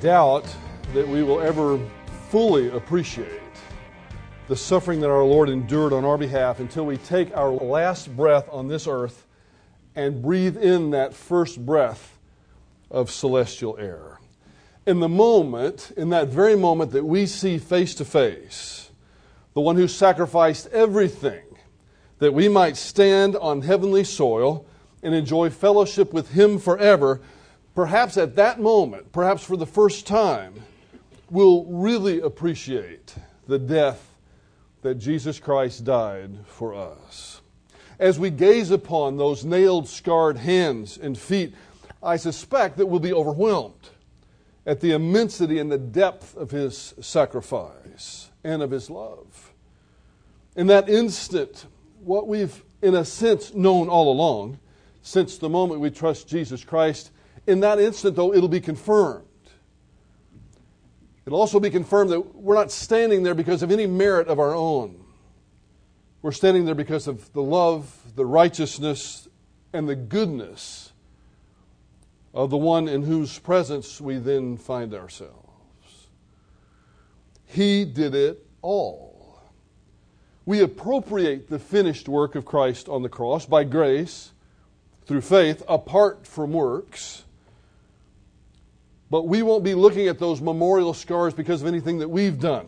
doubt that we will ever fully appreciate the suffering that our Lord endured on our behalf until we take our last breath on this earth and breathe in that first breath of celestial air. In the moment, in that very moment that we see face to face, the one who sacrificed everything that we might stand on heavenly soil and enjoy fellowship with Him forever, perhaps at that moment, perhaps for the first time, we'll really appreciate the death that Jesus Christ died for us. As we gaze upon those nailed, scarred hands and feet, I suspect that we'll be overwhelmed at the immensity and the depth of his sacrifice and of his love. In that instant, what we've, in a sense, known all along, since the moment we trust Jesus Christ, in that instant, though, it'll be confirmed. It'll also be confirmed that we're not standing there because of any merit of our own. We're standing there because of the love, the righteousness, and the goodness of the one in whose presence we then find ourselves. He did it all. We appropriate the finished work of Christ on the cross by grace through faith apart from works. But we won't be looking at those memorial scars because of anything that we've done.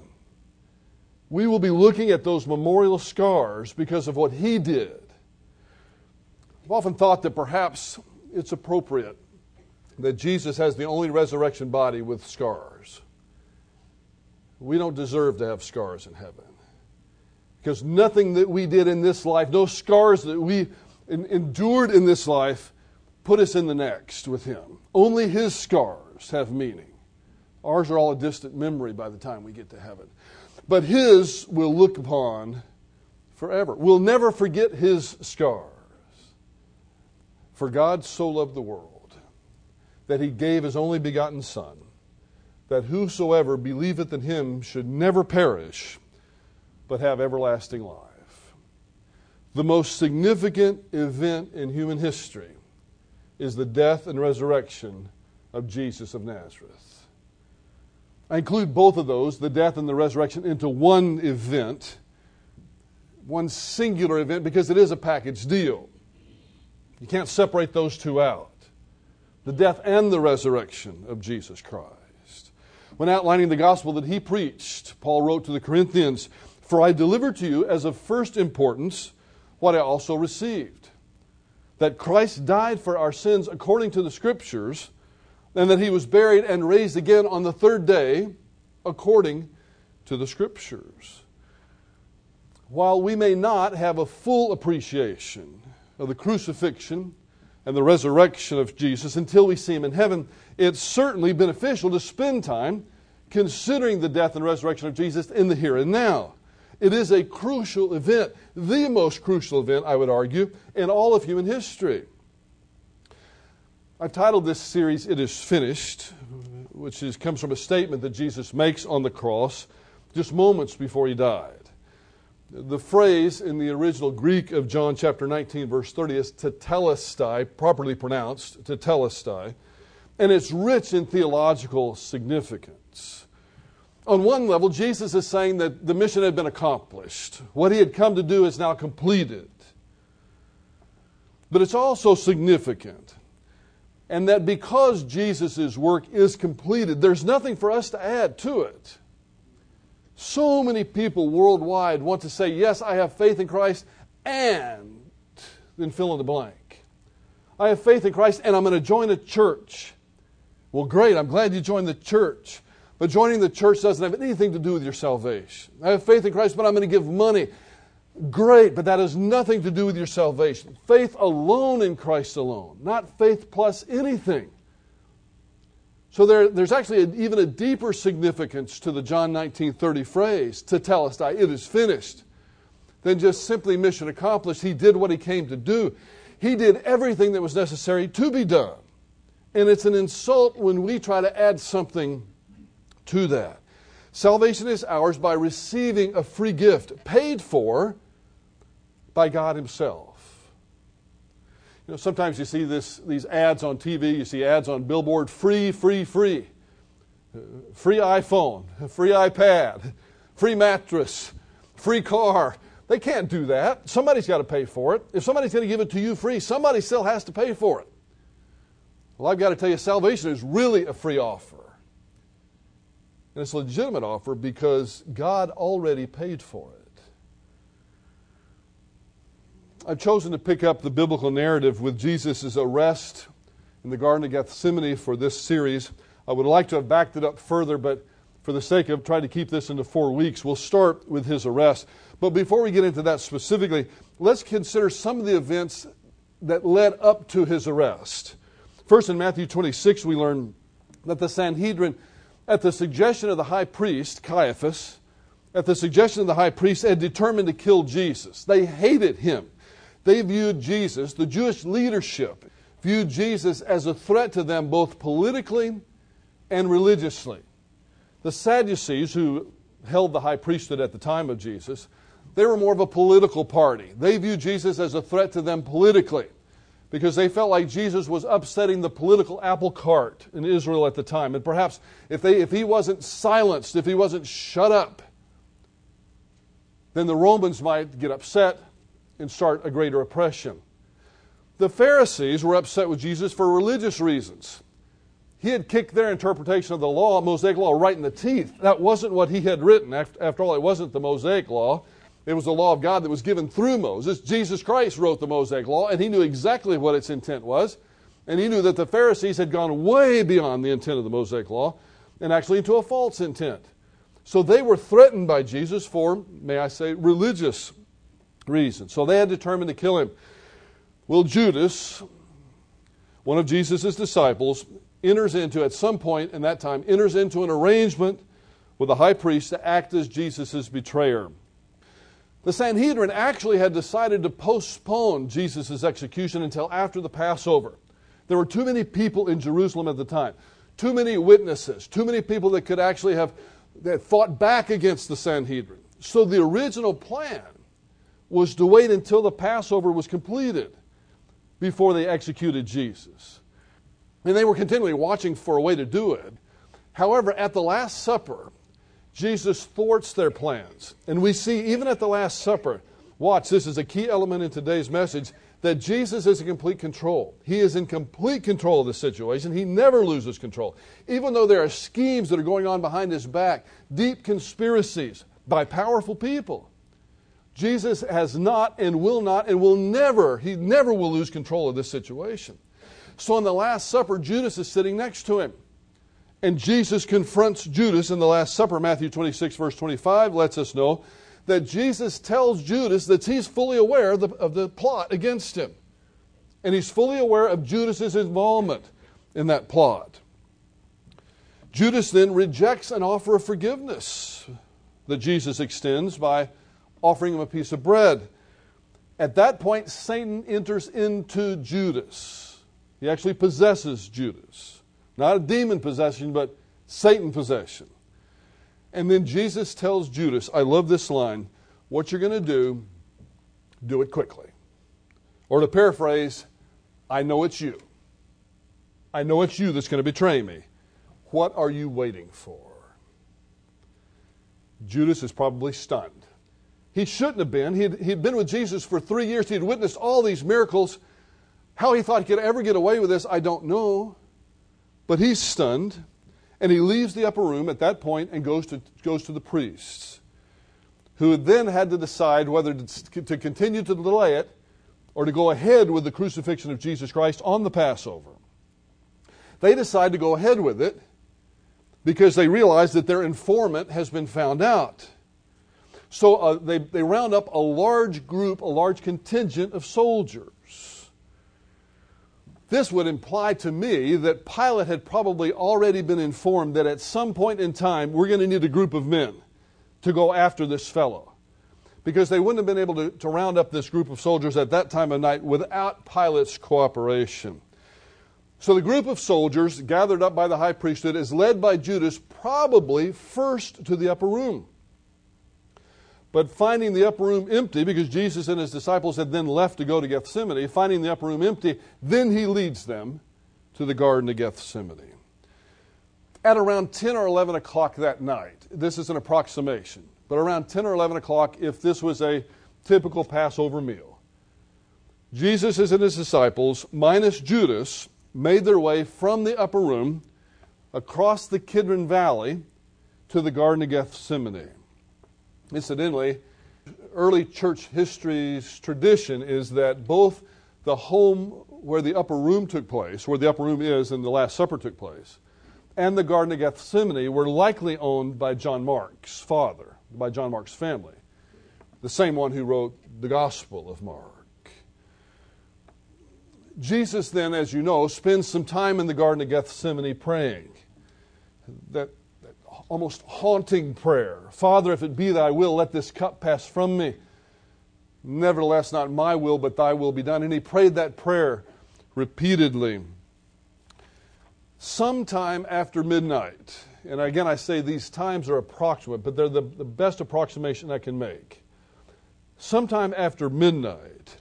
We will be looking at those memorial scars because of what He did. I've often thought that perhaps it's appropriate that Jesus has the only resurrection body with scars. We don't deserve to have scars in heaven. Because nothing that we did in this life, no scars that we endured in this life, put us in the next with Him. Only His scars have meaning. Ours are all a distant memory by the time we get to heaven. But His we'll look upon forever. We'll never forget His scars. For God so loved the world that He gave His only begotten Son, that whosoever believeth in Him should never perish, but have everlasting life. The most significant event in human history is the death and resurrection of Jesus of Nazareth. I include both of those, the death and the resurrection, into one event, one singular event, because it is a package deal. You can't separate those two out the death and the resurrection of Jesus Christ. When outlining the gospel that he preached, Paul wrote to the Corinthians, For I delivered to you as of first importance what I also received that Christ died for our sins according to the Scriptures and that he was buried and raised again on the third day according to the Scriptures. While we may not have a full appreciation of the crucifixion and the resurrection of Jesus until we see him in heaven, it's certainly beneficial to spend time considering the death and resurrection of Jesus in the here and now. It is a crucial event, the most crucial event, I would argue, in all of human history. I've titled this series, It Is Finished, which is, comes from a statement that Jesus makes on the cross just moments before he died. The phrase in the original Greek of John chapter 19, verse 30 is tetelestai, properly pronounced, tetelestai, and it's rich in theological significance. On one level, Jesus is saying that the mission had been accomplished. What he had come to do is now completed. But it's also significant and that because Jesus' work is completed, there's nothing for us to add to it. So many people worldwide want to say, Yes, I have faith in Christ, and then fill in the blank. I have faith in Christ, and I'm going to join a church. Well, great, I'm glad you joined the church. But joining the church doesn't have anything to do with your salvation. I have faith in Christ, but I'm going to give money. Great, but that has nothing to do with your salvation. Faith alone in Christ alone, not faith plus anything. So there, there's actually a, even a deeper significance to the John 19:30 phrase, tetelestai, it is finished, than just simply mission accomplished. He did what he came to do. He did everything that was necessary to be done. And it's an insult when we try to add something to that. Salvation is ours by receiving a free gift paid for by God Himself. You know, sometimes you see this, these ads on TV, you see ads on billboard free, free, free. Uh, free iPhone, free iPad, free mattress, free car. They can't do that. Somebody's got to pay for it. If somebody's going to give it to you free, somebody still has to pay for it. Well, I've got to tell you, salvation is really a free offer. And it's a legitimate offer because God already paid for it. I've chosen to pick up the biblical narrative with Jesus' arrest in the Garden of Gethsemane for this series. I would like to have backed it up further, but for the sake of trying to keep this into four weeks, we'll start with his arrest. But before we get into that specifically, let's consider some of the events that led up to his arrest. First, in Matthew 26, we learn that the Sanhedrin, at the suggestion of the high priest, Caiaphas, at the suggestion of the high priest, had determined to kill Jesus. They hated him. They viewed Jesus, the Jewish leadership, viewed Jesus as a threat to them both politically and religiously. The Sadducees, who held the high priesthood at the time of Jesus, they were more of a political party. They viewed Jesus as a threat to them politically because they felt like Jesus was upsetting the political apple cart in Israel at the time. And perhaps if, they, if he wasn't silenced, if he wasn't shut up, then the Romans might get upset and start a greater oppression. The Pharisees were upset with Jesus for religious reasons. He had kicked their interpretation of the law, Mosaic law, right in the teeth. That wasn't what he had written. After all, it wasn't the Mosaic law. It was the law of God that was given through Moses. Jesus Christ wrote the Mosaic law, and he knew exactly what its intent was. And he knew that the Pharisees had gone way beyond the intent of the Mosaic law and actually into a false intent. So they were threatened by Jesus for, may I say, religious reasons. So they had determined to kill him. Well, Judas, one of Jesus' disciples, enters into, at some point in that time, enters into an arrangement with the high priest to act as Jesus' betrayer. The Sanhedrin actually had decided to postpone Jesus' execution until after the Passover. There were too many people in Jerusalem at the time, too many witnesses, too many people that could actually have that fought back against the Sanhedrin. So the original plan was to wait until the Passover was completed before they executed Jesus. And they were continually watching for a way to do it. However, at the Last Supper, Jesus thwarts their plans. And we see, even at the Last Supper, watch, this is a key element in today's message, that Jesus is in complete control. He is in complete control of the situation. He never loses control. Even though there are schemes that are going on behind his back, deep conspiracies by powerful people. Jesus has not and will not and will never, he never will lose control of this situation. So in the Last Supper, Judas is sitting next to him. And Jesus confronts Judas in the Last Supper. Matthew 26, verse 25 lets us know that Jesus tells Judas that he's fully aware of the, of the plot against him. And he's fully aware of Judas's involvement in that plot. Judas then rejects an offer of forgiveness that Jesus extends by offering him a piece of bread. At that point, Satan enters into Judas. He actually possesses Judas. Not a demon possession, but Satan possession. And then Jesus tells Judas, I love this line, what you're going to do, do it quickly. Or to paraphrase, I know it's you. I know it's you that's going to betray me. What are you waiting for? Judas is probably stunned. He shouldn't have been. He'd, he'd been with Jesus for three years. He'd witnessed all these miracles. How he thought he could ever get away with this, I don't know. But he's stunned, and he leaves the upper room at that point and goes to, goes to the priests, who then had to decide whether to, to continue to delay it or to go ahead with the crucifixion of Jesus Christ on the Passover. They decide to go ahead with it because they realize that their informant has been found out. So uh, they, they round up a large group, a large contingent of soldiers. This would imply to me that Pilate had probably already been informed that at some point in time we're going to need a group of men to go after this fellow. Because they wouldn't have been able to, to round up this group of soldiers at that time of night without Pilate's cooperation. So the group of soldiers gathered up by the high priesthood is led by Judas, probably first to the upper room. But finding the upper room empty, because Jesus and his disciples had then left to go to Gethsemane, finding the upper room empty, then he leads them to the Garden of Gethsemane. at around 10 or 11 o'clock that night, this is an approximation, but around 10 or 11 o'clock, if this was a typical Passover meal, Jesus and his disciples, minus Judas, made their way from the upper room across the Kidron Valley to the Garden of Gethsemane. Incidentally, early church history's tradition is that both the home where the upper room took place, where the upper room is and the Last Supper took place, and the Garden of Gethsemane were likely owned by John Mark's father, by John Mark's family, the same one who wrote the Gospel of Mark. Jesus, then, as you know, spends some time in the Garden of Gethsemane praying. That, almost haunting prayer Father, if it be thy will, let this cup pass from me. Nevertheless, not my will, but thy will be done. And he prayed that prayer repeatedly. Sometime after midnight, and again I say these times are approximate, but they're the, the best approximation I can make. Sometime after midnight,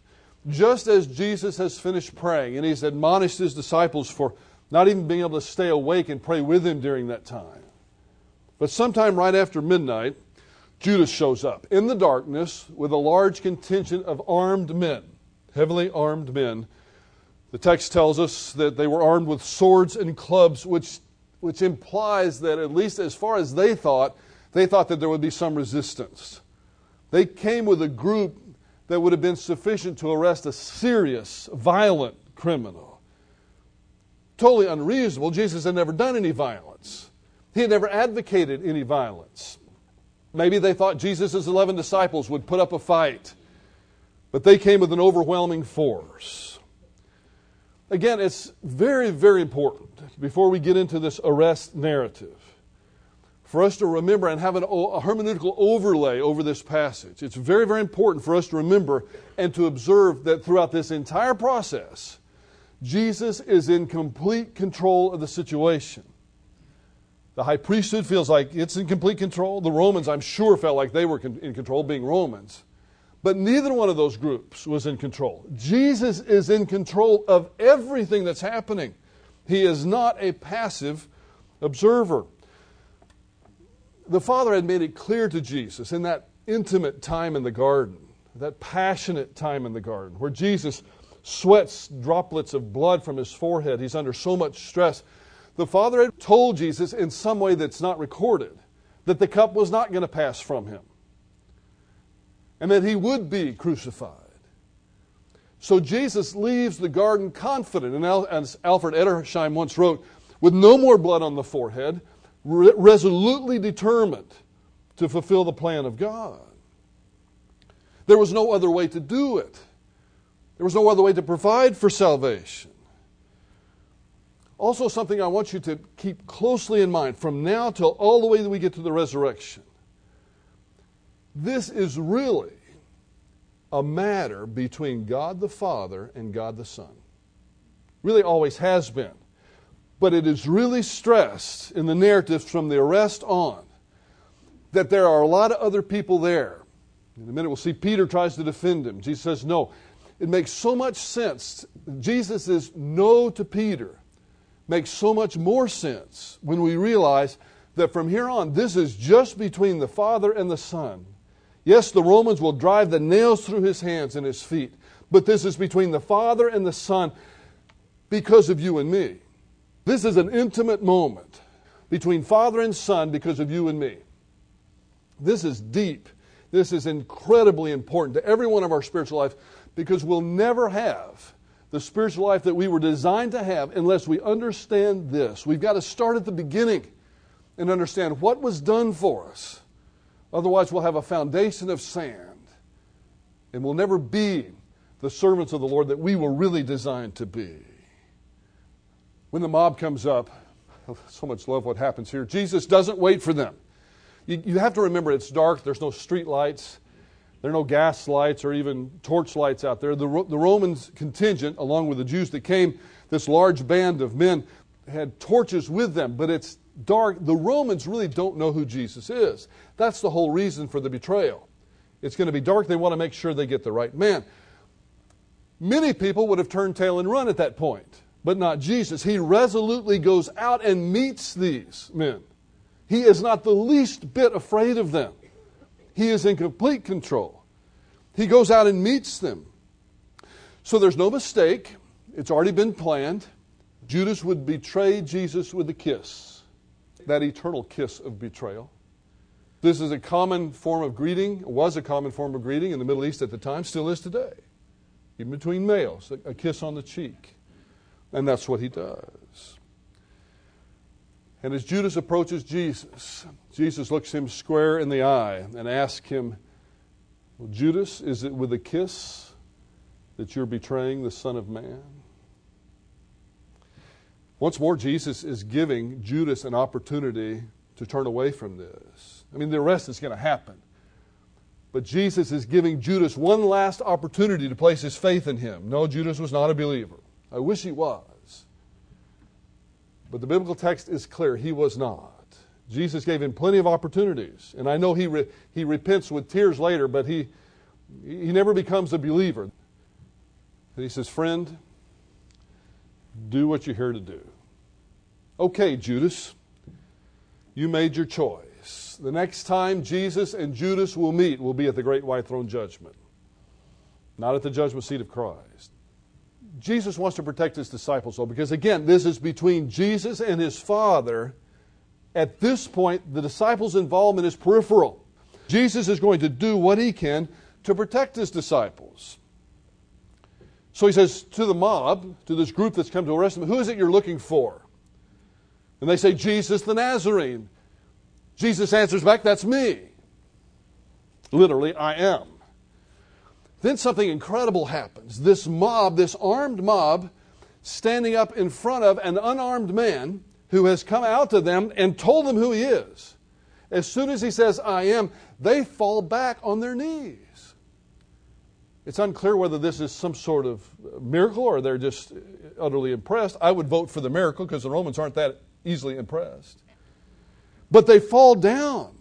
just as Jesus has finished praying and he's admonished his disciples for not even being able to stay awake and pray with him during that time. But sometime right after midnight, Judas shows up in the darkness with a large contingent of armed men, heavily armed men. The text tells us that they were armed with swords and clubs, which, which implies that, at least as far as they thought, they thought that there would be some resistance. They came with a group that would have been sufficient to arrest a serious, violent criminal. Totally unreasonable. Jesus had never done any violence, he had never advocated any violence. Maybe they thought Jesus' 11 disciples would put up a fight, but they came with an overwhelming force. Again, it's very, very important before we get into this arrest narrative for us to remember and have an, a hermeneutical overlay over this passage. It's very, very important for us to remember and to observe that throughout this entire process, Jesus is in complete control of the situation. The high priesthood feels like it's in complete control. The Romans, I'm sure, felt like they were in control, being Romans. But neither one of those groups was in control. Jesus is in control of everything that's happening. He is not a passive observer the Father had made it clear to Jesus in that intimate time in the garden, that passionate time in the garden, where Jesus sweats droplets of blood from his forehead. He's under so much stress. The Father had told Jesus in some way that's not recorded that the cup was not going to pass from him and that he would be crucified. So Jesus leaves the garden confident, and as Alfred Edersheim once wrote, with no more blood on the forehead, re- resolutely determined to fulfill the plan of God. There was no other way to do it. There was no other way to provide for salvation. Also, something I want you to keep closely in mind from now till all the way that we get to the resurrection. This is really a matter between God the Father and God the Son. Really always has been. But it is really stressed in the narrative from the arrest on that there are a lot of other people there. In a minute, we'll see Peter tries to defend him. Jesus says, No. It makes so much sense. Jesus is no to Peter. Makes so much more sense when we realize that from here on, this is just between the Father and the Son. Yes, the Romans will drive the nails through his hands and his feet, but this is between the Father and the Son because of you and me. This is an intimate moment between Father and Son because of you and me. This is deep. This is incredibly important to every one of our spiritual life because we'll never have the spiritual life that we were designed to have unless we understand this. We've got to start at the beginning and understand what was done for us. Otherwise, we'll have a foundation of sand and we'll never be the servants of the Lord that we were really designed to be. When the mob comes up, so much love what happens here. Jesus doesn't wait for them. You, you have to remember it's dark, there's no street lights, there are no gas lights or even torch lights out there. The, the Romans contingent, along with the Jews that came, this large band of men, had torches with them, but it's dark. The Romans really don't know who Jesus is. That's the whole reason for the betrayal. It's going to be dark. They want to make sure they get the right man. Many people would have turned tail and run at that point but not Jesus. He resolutely goes out and meets these men. He is not the least bit afraid of them. He is in complete control. He goes out and meets them. So there's no mistake. It's already been planned. Judas would betray Jesus with a kiss, that eternal kiss of betrayal. This is a common form of greeting, was a common form of greeting in the Middle East at the time, still is today. Even between males, a kiss on the cheek. And that's what he does. And as Judas approaches Jesus, Jesus looks him square in the eye and asks him, well, Judas, is it with a kiss that you're betraying the Son of Man? Once more, Jesus is giving Judas an opportunity to turn away from this. I mean, the arrest is going to happen. But Jesus is giving Judas one last opportunity to place his faith in him. No, Judas was not a believer. I wish he was. But the biblical text is clear he was not. Jesus gave him plenty of opportunities. And I know he, re- he repents with tears later, but he, he never becomes a believer. And he says, Friend, do what you're here to do. Okay, Judas, you made your choice. The next time Jesus and Judas will meet will be at the great white throne judgment, not at the judgment seat of Christ. Jesus wants to protect his disciples, though, because again, this is between Jesus and his Father. At this point, the disciples' involvement is peripheral. Jesus is going to do what he can to protect his disciples. So he says to the mob, to this group that's come to arrest him, Who is it you're looking for? And they say, Jesus the Nazarene. Jesus answers back, That's me. Literally, I am. Then something incredible happens. This mob, this armed mob, standing up in front of an unarmed man who has come out to them and told them who he is. As soon as he says, I am, they fall back on their knees. It's unclear whether this is some sort of miracle or they're just utterly impressed. I would vote for the miracle because the Romans aren't that easily impressed. But they fall down.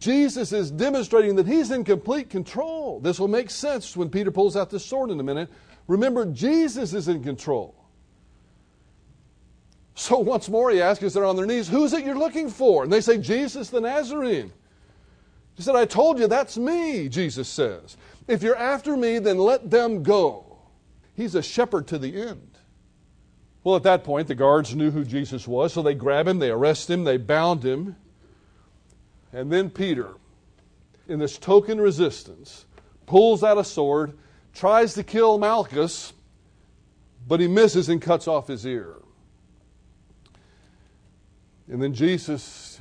Jesus is demonstrating that he's in complete control. This will make sense when Peter pulls out the sword in a minute. Remember, Jesus is in control. So once more, he asks as they're on their knees, Who's it you're looking for? And they say, Jesus the Nazarene. He said, I told you that's me, Jesus says. If you're after me, then let them go. He's a shepherd to the end. Well, at that point, the guards knew who Jesus was, so they grab him, they arrest him, they bound him. And then Peter, in this token resistance, pulls out a sword, tries to kill Malchus, but he misses and cuts off his ear. And then Jesus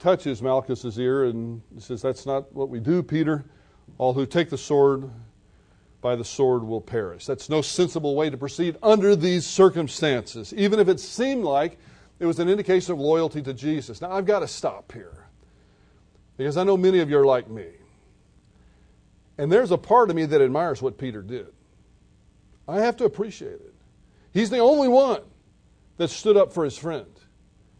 touches Malchus's ear and says, That's not what we do, Peter. All who take the sword by the sword will perish. That's no sensible way to proceed under these circumstances, even if it seemed like it was an indication of loyalty to Jesus. Now, I've got to stop here because I know many of you are like me. And there's a part of me that admires what Peter did. I have to appreciate it. He's the only one that stood up for his friend.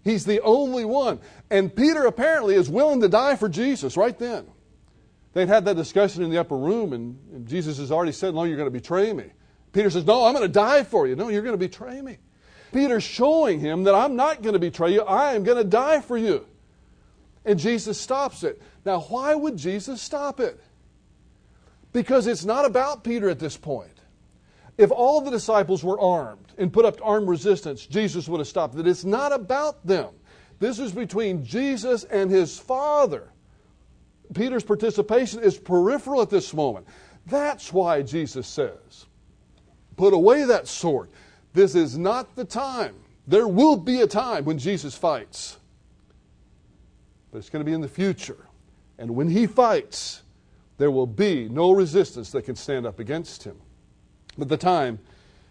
He's the only one. And Peter apparently is willing to die for Jesus right then. They'd had that discussion in the upper room, and, and Jesus has already said, No, you're going to betray me. Peter says, No, I'm going to die for you. No, you're going to betray me. Peter's showing him that I'm not going to betray you, I am going to die for you. And Jesus stops it. Now, why would Jesus stop it? Because it's not about Peter at this point. If all the disciples were armed and put up armed resistance, Jesus would have stopped it. It's not about them. This is between Jesus and his Father. Peter's participation is peripheral at this moment. That's why Jesus says, Put away that sword. This is not the time. There will be a time when Jesus fights, but it's going to be in the future. And when he fights, there will be no resistance that can stand up against him. But the time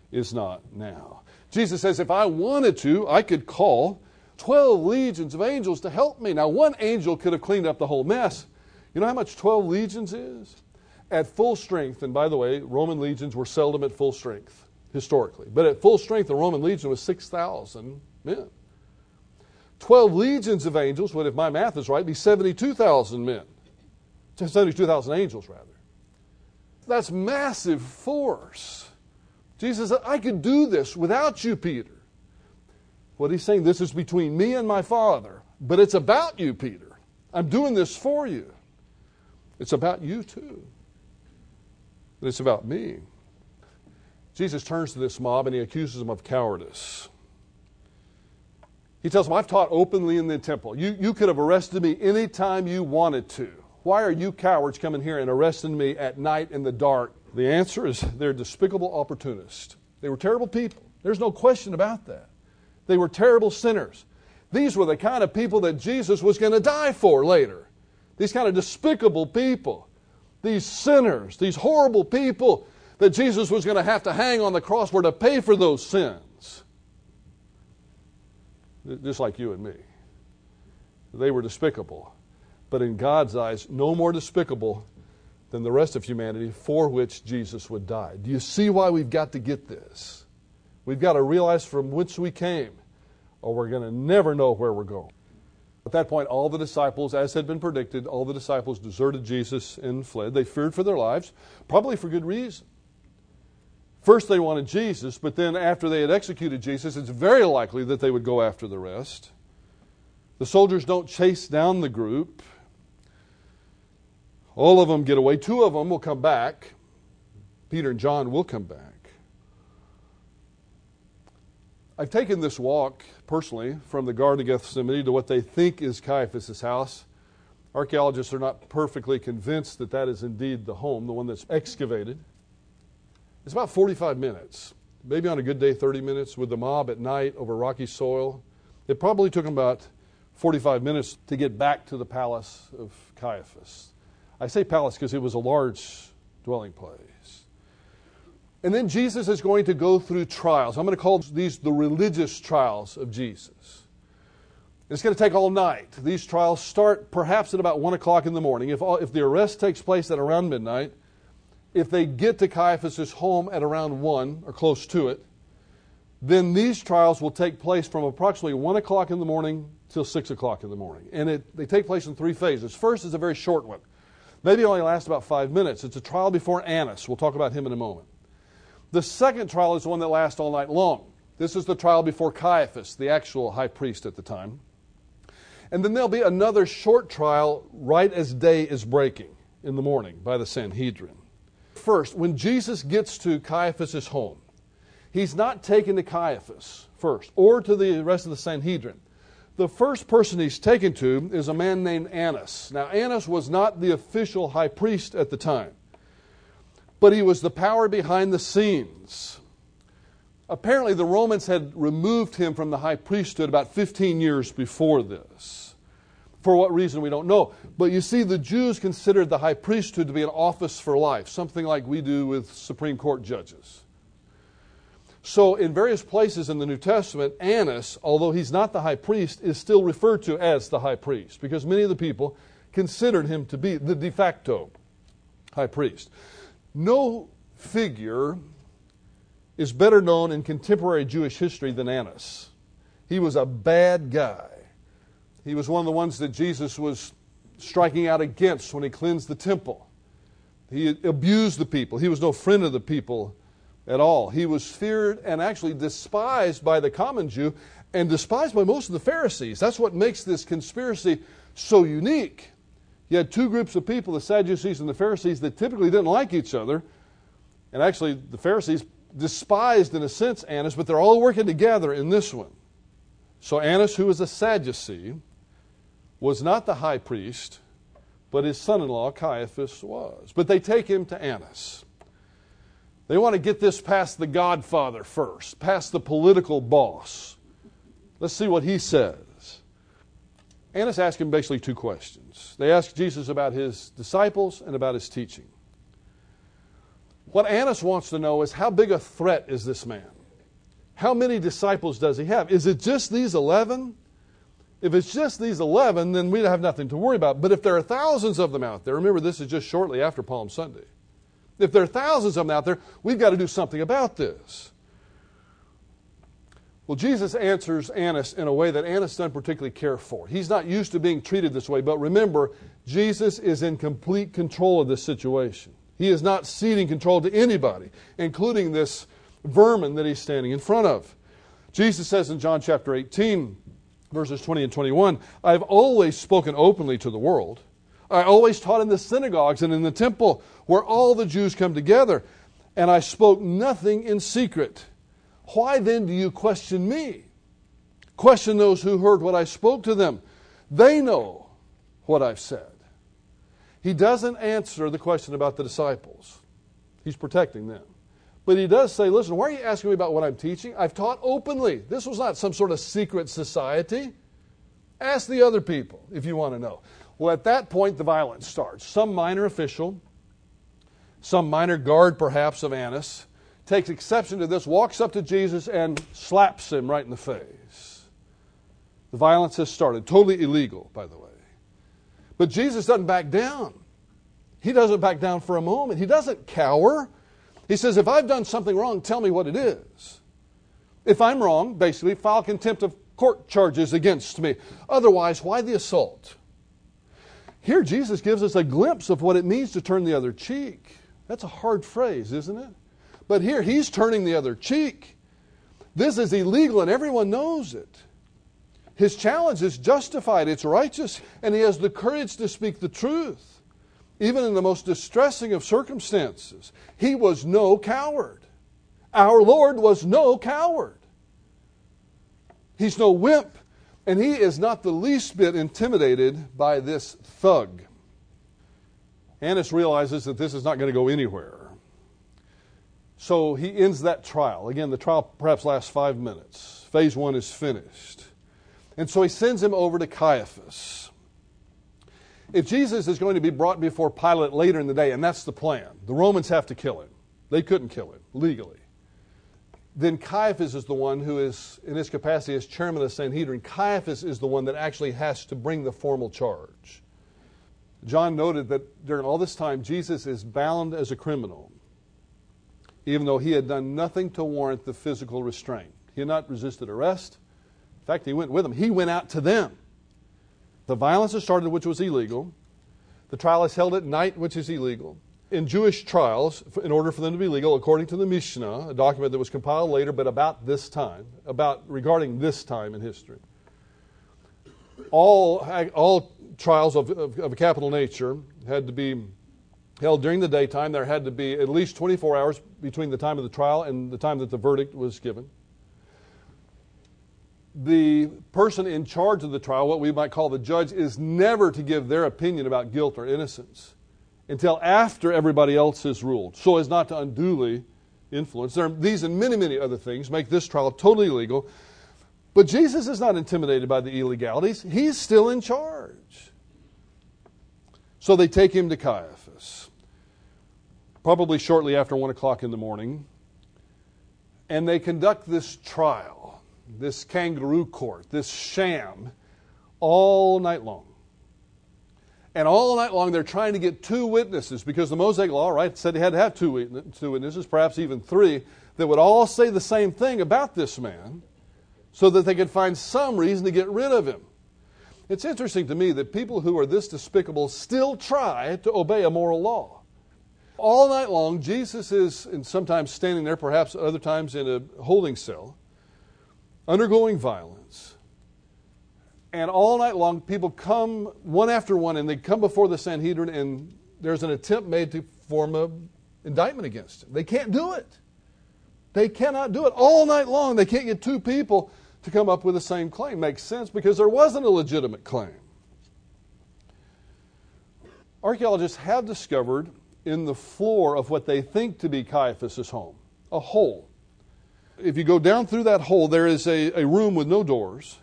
is not now. Jesus says, if I wanted to, I could call 12 legions of angels to help me. Now, one angel could have cleaned up the whole mess, you know how much 12 legions is? At full strength, and by the way, Roman legions were seldom at full strength historically, but at full strength, the Roman legion was 6,000 men. 12 legions of angels would, if my math is right, be 72,000 men. 72,000 angels, rather. That's massive force. Jesus said, I could do this without you, Peter. What he's saying, this is between me and my Father, but it's about you, Peter. I'm doing this for you. It's about you, too. It's about me. Jesus turns to this mob and he accuses them of cowardice. He tells them, I've taught openly in the temple. You, you could have arrested me any time you wanted to. Why are you cowards coming here and arresting me at night in the dark? The answer is they're despicable opportunists. They were terrible people. There's no question about that. They were terrible sinners. These were the kind of people that Jesus was going to die for later. These kind of despicable people. These sinners, these horrible people that Jesus was going to have to hang on the cross were to pay for those sins. Just like you and me. They were despicable but in God's eyes, no more despicable than the rest of humanity for which Jesus would die. Do you see why we've got to get this? We've got to realize from whence we came, or we're going to never know where we're going. At that point, all the disciples, as had been predicted, all the disciples deserted Jesus and fled. They feared for their lives, probably for good reason. First, they wanted Jesus, but then after they had executed Jesus, it's very likely that they would go after the rest. The soldiers don't chase down the group. All of them get away. Two of them will come back. Peter and John will come back. I've taken this walk personally from the Garden of Gethsemane to what they think is Caiaphas' house. Archaeologists are not perfectly convinced that that is indeed the home, the one that's excavated. It's about 45 minutes, maybe on a good day, 30 minutes with the mob at night over rocky soil. It probably took them about 45 minutes to get back to the palace of Caiaphas. I say palace because it was a large dwelling place. And then Jesus is going to go through trials. I'm going to call these the religious trials of Jesus. It's going to take all night. These trials start perhaps at about 1 o'clock in the morning. If, all, if the arrest takes place at around midnight, if they get to Caiaphas' home at around 1 or close to it, then these trials will take place from approximately 1 o'clock in the morning till 6 o'clock in the morning. And it, they take place in three phases. First is a very short one. Maybe it only lasts about five minutes. It's a trial before Annas. We'll talk about him in a moment. The second trial is the one that lasts all night long. This is the trial before Caiaphas, the actual high priest at the time. And then there'll be another short trial right as day is breaking in the morning by the Sanhedrin. First, when Jesus gets to Caiaphas' home, he's not taken to Caiaphas first or to the rest of the Sanhedrin. The first person he's taken to is a man named Annas. Now, Annas was not the official high priest at the time, but he was the power behind the scenes. Apparently, the Romans had removed him from the high priesthood about 15 years before this. For what reason, we don't know. But you see, the Jews considered the high priesthood to be an office for life, something like we do with Supreme Court judges. So, in various places in the New Testament, Annas, although he's not the high priest, is still referred to as the high priest because many of the people considered him to be the de facto high priest. No figure is better known in contemporary Jewish history than Annas. He was a bad guy. He was one of the ones that Jesus was striking out against when he cleansed the temple. He abused the people. He was no friend of the people at all. He was feared and actually despised by the common Jew and despised by most of the Pharisees. That's what makes this conspiracy so unique. You had two groups of people, the Sadducees and the Pharisees, that typically didn't like each other. And actually, the Pharisees despised, in a sense, Annas, but they're all working together in this one. So, Annas, who was a Sadducee, was not the high priest, but his son in law, Caiaphas, was. But they take him to Annas. They want to get this past the godfather first, past the political boss. Let's see what he says. Annas asked him basically two questions. They asked Jesus about his disciples and about his teaching. What Annas wants to know is how big a threat is this man? How many disciples does he have? Is it just these 11? If it's just these 11, then we'd have nothing to worry about. But if there are thousands of them out there, remember this is just shortly after Palm Sunday. If there are thousands of them out there, we've got to do something about this. Well, Jesus answers Annas in a way that Annas doesn't particularly care for. He's not used to being treated this way, but remember, Jesus is in complete control of this situation. He is not ceding control to anybody, including this vermin that he's standing in front of. Jesus says in John chapter 18, verses 20 and 21, I've always spoken openly to the world. I always taught in the synagogues and in the temple where all the Jews come together, and I spoke nothing in secret. Why then do you question me? Question those who heard what I spoke to them. They know what I've said. He doesn't answer the question about the disciples, he's protecting them. But he does say, Listen, why are you asking me about what I'm teaching? I've taught openly. This was not some sort of secret society. Ask the other people if you want to know. Well, at that point, the violence starts. Some minor official, some minor guard perhaps of Annas, takes exception to this, walks up to Jesus, and slaps him right in the face. The violence has started. Totally illegal, by the way. But Jesus doesn't back down. He doesn't back down for a moment. He doesn't cower. He says, If I've done something wrong, tell me what it is. If I'm wrong, basically, file contempt of court charges against me. Otherwise, why the assault? Here, Jesus gives us a glimpse of what it means to turn the other cheek. That's a hard phrase, isn't it? But here, he's turning the other cheek. This is illegal, and everyone knows it. His challenge is justified, it's righteous, and he has the courage to speak the truth, even in the most distressing of circumstances. He was no coward. Our Lord was no coward. He's no wimp, and he is not the least bit intimidated by this thug. Annas realizes that this is not going to go anywhere. So he ends that trial. Again, the trial perhaps lasts five minutes. Phase one is finished. And so he sends him over to Caiaphas. If Jesus is going to be brought before Pilate later in the day, and that's the plan, the Romans have to kill him. They couldn't kill him legally. Then Caiaphas is the one who is, in his capacity as chairman of the Sanhedrin, Caiaphas is the one that actually has to bring the formal charge. John noted that during all this time, Jesus is bound as a criminal, even though he had done nothing to warrant the physical restraint. He had not resisted arrest. In fact, he went with them. He went out to them. The violence has started, which was illegal. The trial is held at night, which is illegal. In Jewish trials, in order for them to be legal, according to the Mishnah, a document that was compiled later, but about this time, about regarding this time in history, all, all trials of, of, of a capital nature had to be held during the daytime. There had to be at least 24 hours between the time of the trial and the time that the verdict was given the person in charge of the trial, what we might call the judge, is never to give their opinion about guilt or innocence until after everybody else has ruled, so as not to unduly influence. There, these and many, many other things make this trial totally legal. But Jesus is not intimidated by the illegalities, he's still in charge. So they take him to Caiaphas, probably shortly after 1 o'clock in the morning, and they conduct this trial this kangaroo court, this sham, all night long. And all night long, they're trying to get two witnesses because the Mosaic Law, right, said they had to have two witnesses, perhaps even three, that would all say the same thing about this man so that they could find some reason to get rid of him. It's interesting to me that people who are this despicable still try to obey a moral law. All night long, Jesus is and sometimes standing there, perhaps other times in a holding cell undergoing violence. And all night long, people come one after one, and they come before the Sanhedrin, and there's an attempt made to form an indictment against him. They can't do it. They cannot do it. All night long, they can't get two people to come up with the same claim. Makes sense because there wasn't a legitimate claim. Archaeologists have discovered in the floor of what they think to be Caiaphas' home a hole if you go down through that hole, there is a, a room with no doors.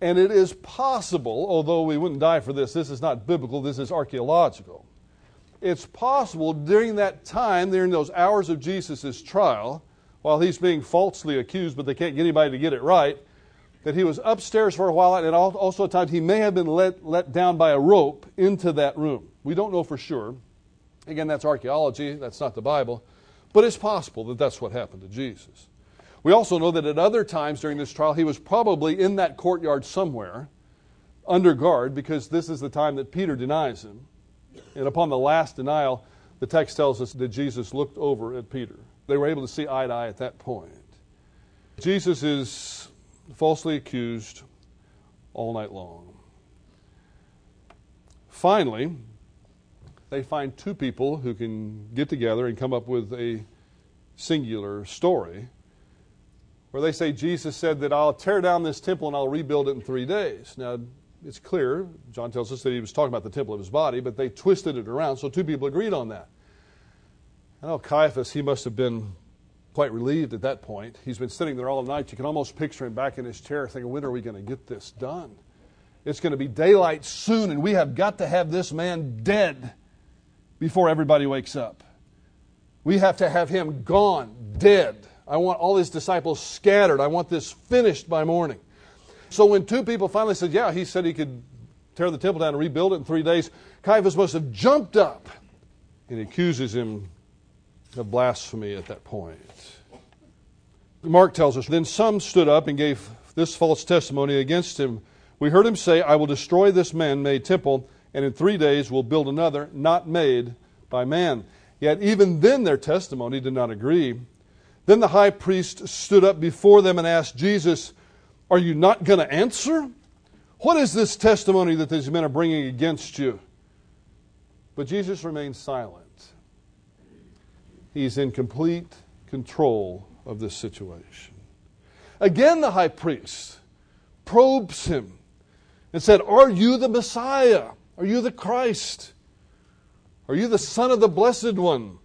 And it is possible, although we wouldn't die for this, this is not biblical, this is archaeological. It's possible during that time, during those hours of Jesus' trial, while he's being falsely accused, but they can't get anybody to get it right, that he was upstairs for a while, and also at times he may have been let, let down by a rope into that room. We don't know for sure. Again, that's archaeology, that's not the Bible. But it's possible that that's what happened to Jesus. We also know that at other times during this trial, he was probably in that courtyard somewhere under guard because this is the time that Peter denies him. And upon the last denial, the text tells us that Jesus looked over at Peter. They were able to see eye to eye at that point. Jesus is falsely accused all night long. Finally, they find two people who can get together and come up with a singular story where they say Jesus said that I'll tear down this temple and I'll rebuild it in three days. Now, it's clear, John tells us that he was talking about the temple of his body, but they twisted it around, so two people agreed on that. I know Caiaphas, he must have been quite relieved at that point. He's been sitting there all night. You can almost picture him back in his chair thinking, when are we going to get this done? It's going to be daylight soon, and we have got to have this man dead before everybody wakes up. We have to have him gone, dead. I want all his disciples scattered. I want this finished by morning. So when two people finally said, Yeah, he said he could tear the temple down and rebuild it in three days, Caiaphas must have jumped up and accuses him of blasphemy at that point. Mark tells us, Then some stood up and gave this false testimony against him. We heard him say, I will destroy this man made temple, and in three days we'll build another, not made by man. Yet even then their testimony did not agree. Then the high priest stood up before them and asked Jesus, Are you not going to answer? What is this testimony that these men are bringing against you? But Jesus remained silent. He's in complete control of this situation. Again, the high priest probes him and said, Are you the Messiah? Are you the Christ? Are you the Son of the Blessed One?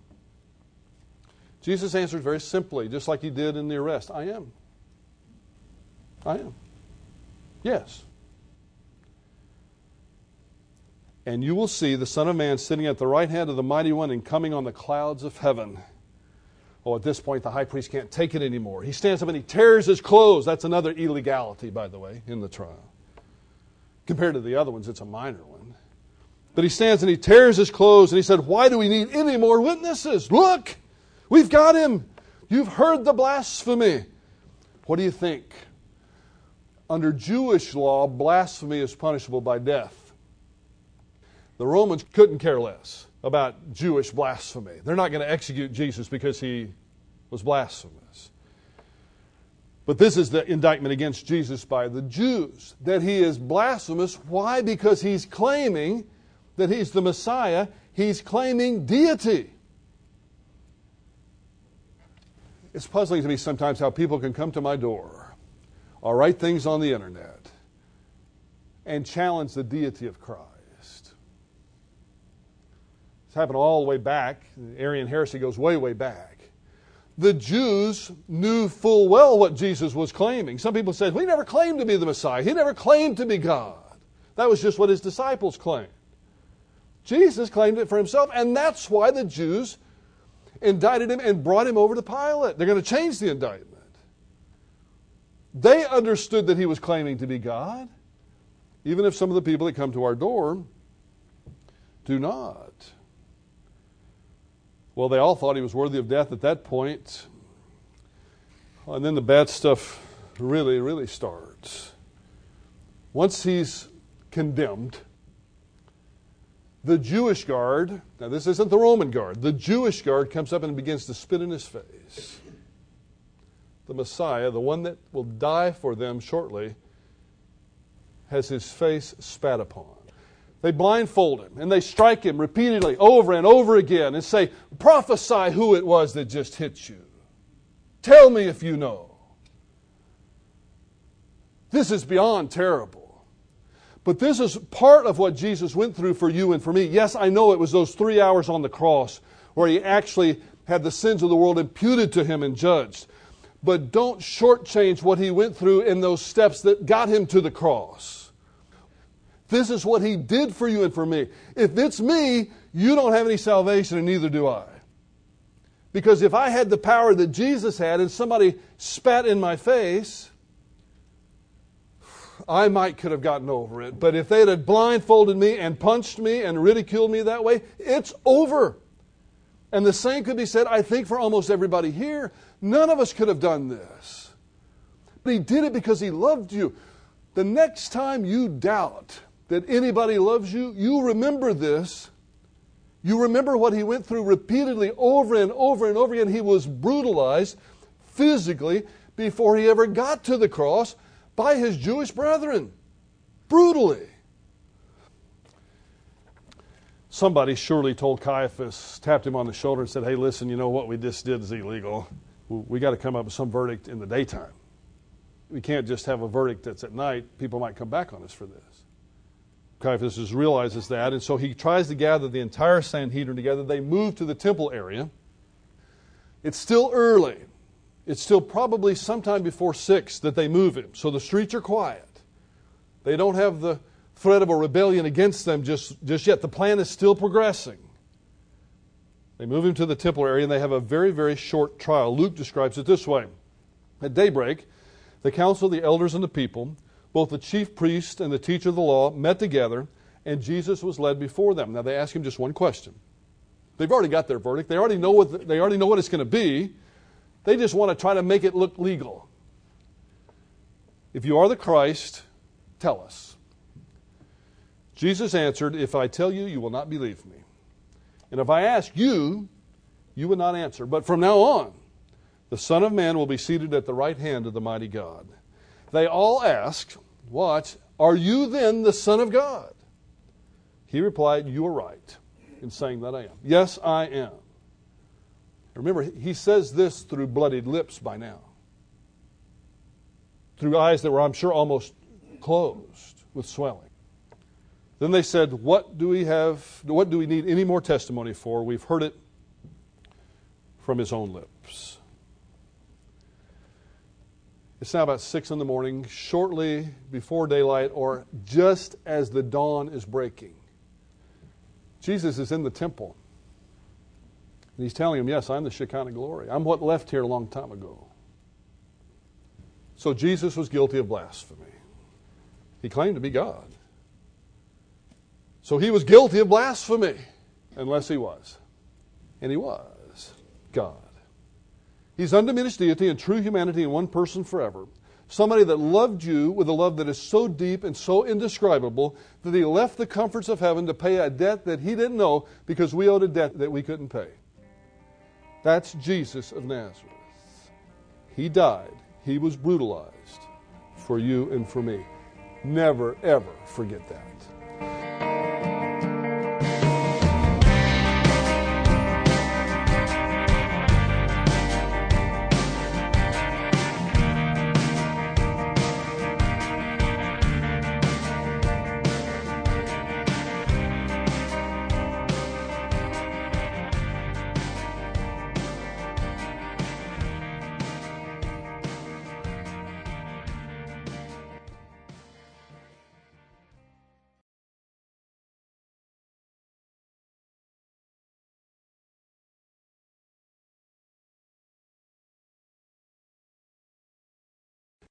Jesus answered very simply, just like he did in the arrest I am. I am. Yes. And you will see the Son of Man sitting at the right hand of the Mighty One and coming on the clouds of heaven. Oh, at this point, the high priest can't take it anymore. He stands up and he tears his clothes. That's another illegality, by the way, in the trial. Compared to the other ones, it's a minor one. But he stands and he tears his clothes and he said, Why do we need any more witnesses? Look, we've got him. You've heard the blasphemy. What do you think? Under Jewish law, blasphemy is punishable by death. The Romans couldn't care less about Jewish blasphemy. They're not going to execute Jesus because he was blasphemous. But this is the indictment against Jesus by the Jews that he is blasphemous. Why? Because he's claiming that he's the Messiah, he's claiming deity. It's puzzling to me sometimes how people can come to my door or write things on the internet and challenge the deity of Christ. It's happened all the way back. Arian heresy goes way, way back. The Jews knew full well what Jesus was claiming. Some people said, well, He never claimed to be the Messiah. He never claimed to be God. That was just what his disciples claimed. Jesus claimed it for himself, and that's why the Jews indicted him and brought him over to Pilate. They're going to change the indictment. They understood that he was claiming to be God, even if some of the people that come to our door do not. Well, they all thought he was worthy of death at that point. And then the bad stuff really, really starts. Once he's condemned, the Jewish guard, now this isn't the Roman guard, the Jewish guard comes up and begins to spit in his face. The Messiah, the one that will die for them shortly, has his face spat upon. They blindfold him and they strike him repeatedly over and over again and say, Prophesy who it was that just hit you. Tell me if you know. This is beyond terrible. But this is part of what Jesus went through for you and for me. Yes, I know it was those three hours on the cross where he actually had the sins of the world imputed to him and judged. But don't shortchange what he went through in those steps that got him to the cross. This is what he did for you and for me. If it's me, you don't have any salvation, and neither do I. Because if I had the power that Jesus had and somebody spat in my face, I might could have gotten over it. But if they'd have blindfolded me and punched me and ridiculed me that way, it's over. And the same could be said, I think, for almost everybody here. None of us could have done this. But he did it because he loved you. The next time you doubt that anybody loves you, you remember this You remember what he went through repeatedly over and over and over again. He was brutalized physically before he ever got to the cross by his Jewish brethren. Brutally. Somebody surely told Caiaphas, tapped him on the shoulder, and said, Hey, listen, you know what we just did is illegal. We got to come up with some verdict in the daytime. We can't just have a verdict that's at night. People might come back on us for this. Caiaphas realizes that, and so he tries to gather the entire Sanhedrin together. They move to the temple area. It's still early. It's still probably sometime before 6 that they move him. So the streets are quiet. They don't have the threat of a rebellion against them just, just yet. The plan is still progressing. They move him to the temple area and they have a very, very short trial. Luke describes it this way At daybreak, the council, of the elders, and the people, both the chief priest and the teacher of the law, met together, and Jesus was led before them. Now they ask him just one question. They've already got their verdict. They already know what, the, they already know what it's going to be. They just want to try to make it look legal. If you are the Christ, tell us. Jesus answered, If I tell you, you will not believe me. And if I ask you, you would not answer. But from now on, the Son of Man will be seated at the right hand of the mighty God. They all asked, Watch, are you then the Son of God? He replied, You are right in saying that I am. Yes, I am. Remember, he says this through bloodied lips by now, through eyes that were, I'm sure, almost closed with swelling. Then they said, What do we have? What do we need any more testimony for? We've heard it from his own lips. It's now about six in the morning, shortly before daylight, or just as the dawn is breaking. Jesus is in the temple. And he's telling him, Yes, I'm the Shekinah glory. I'm what left here a long time ago. So Jesus was guilty of blasphemy. He claimed to be God. So he was guilty of blasphemy, unless he was. And he was God. He's undiminished deity and true humanity in one person forever. Somebody that loved you with a love that is so deep and so indescribable that he left the comforts of heaven to pay a debt that he didn't know because we owed a debt that we couldn't pay. That's Jesus of Nazareth. He died, he was brutalized for you and for me. Never, ever forget that.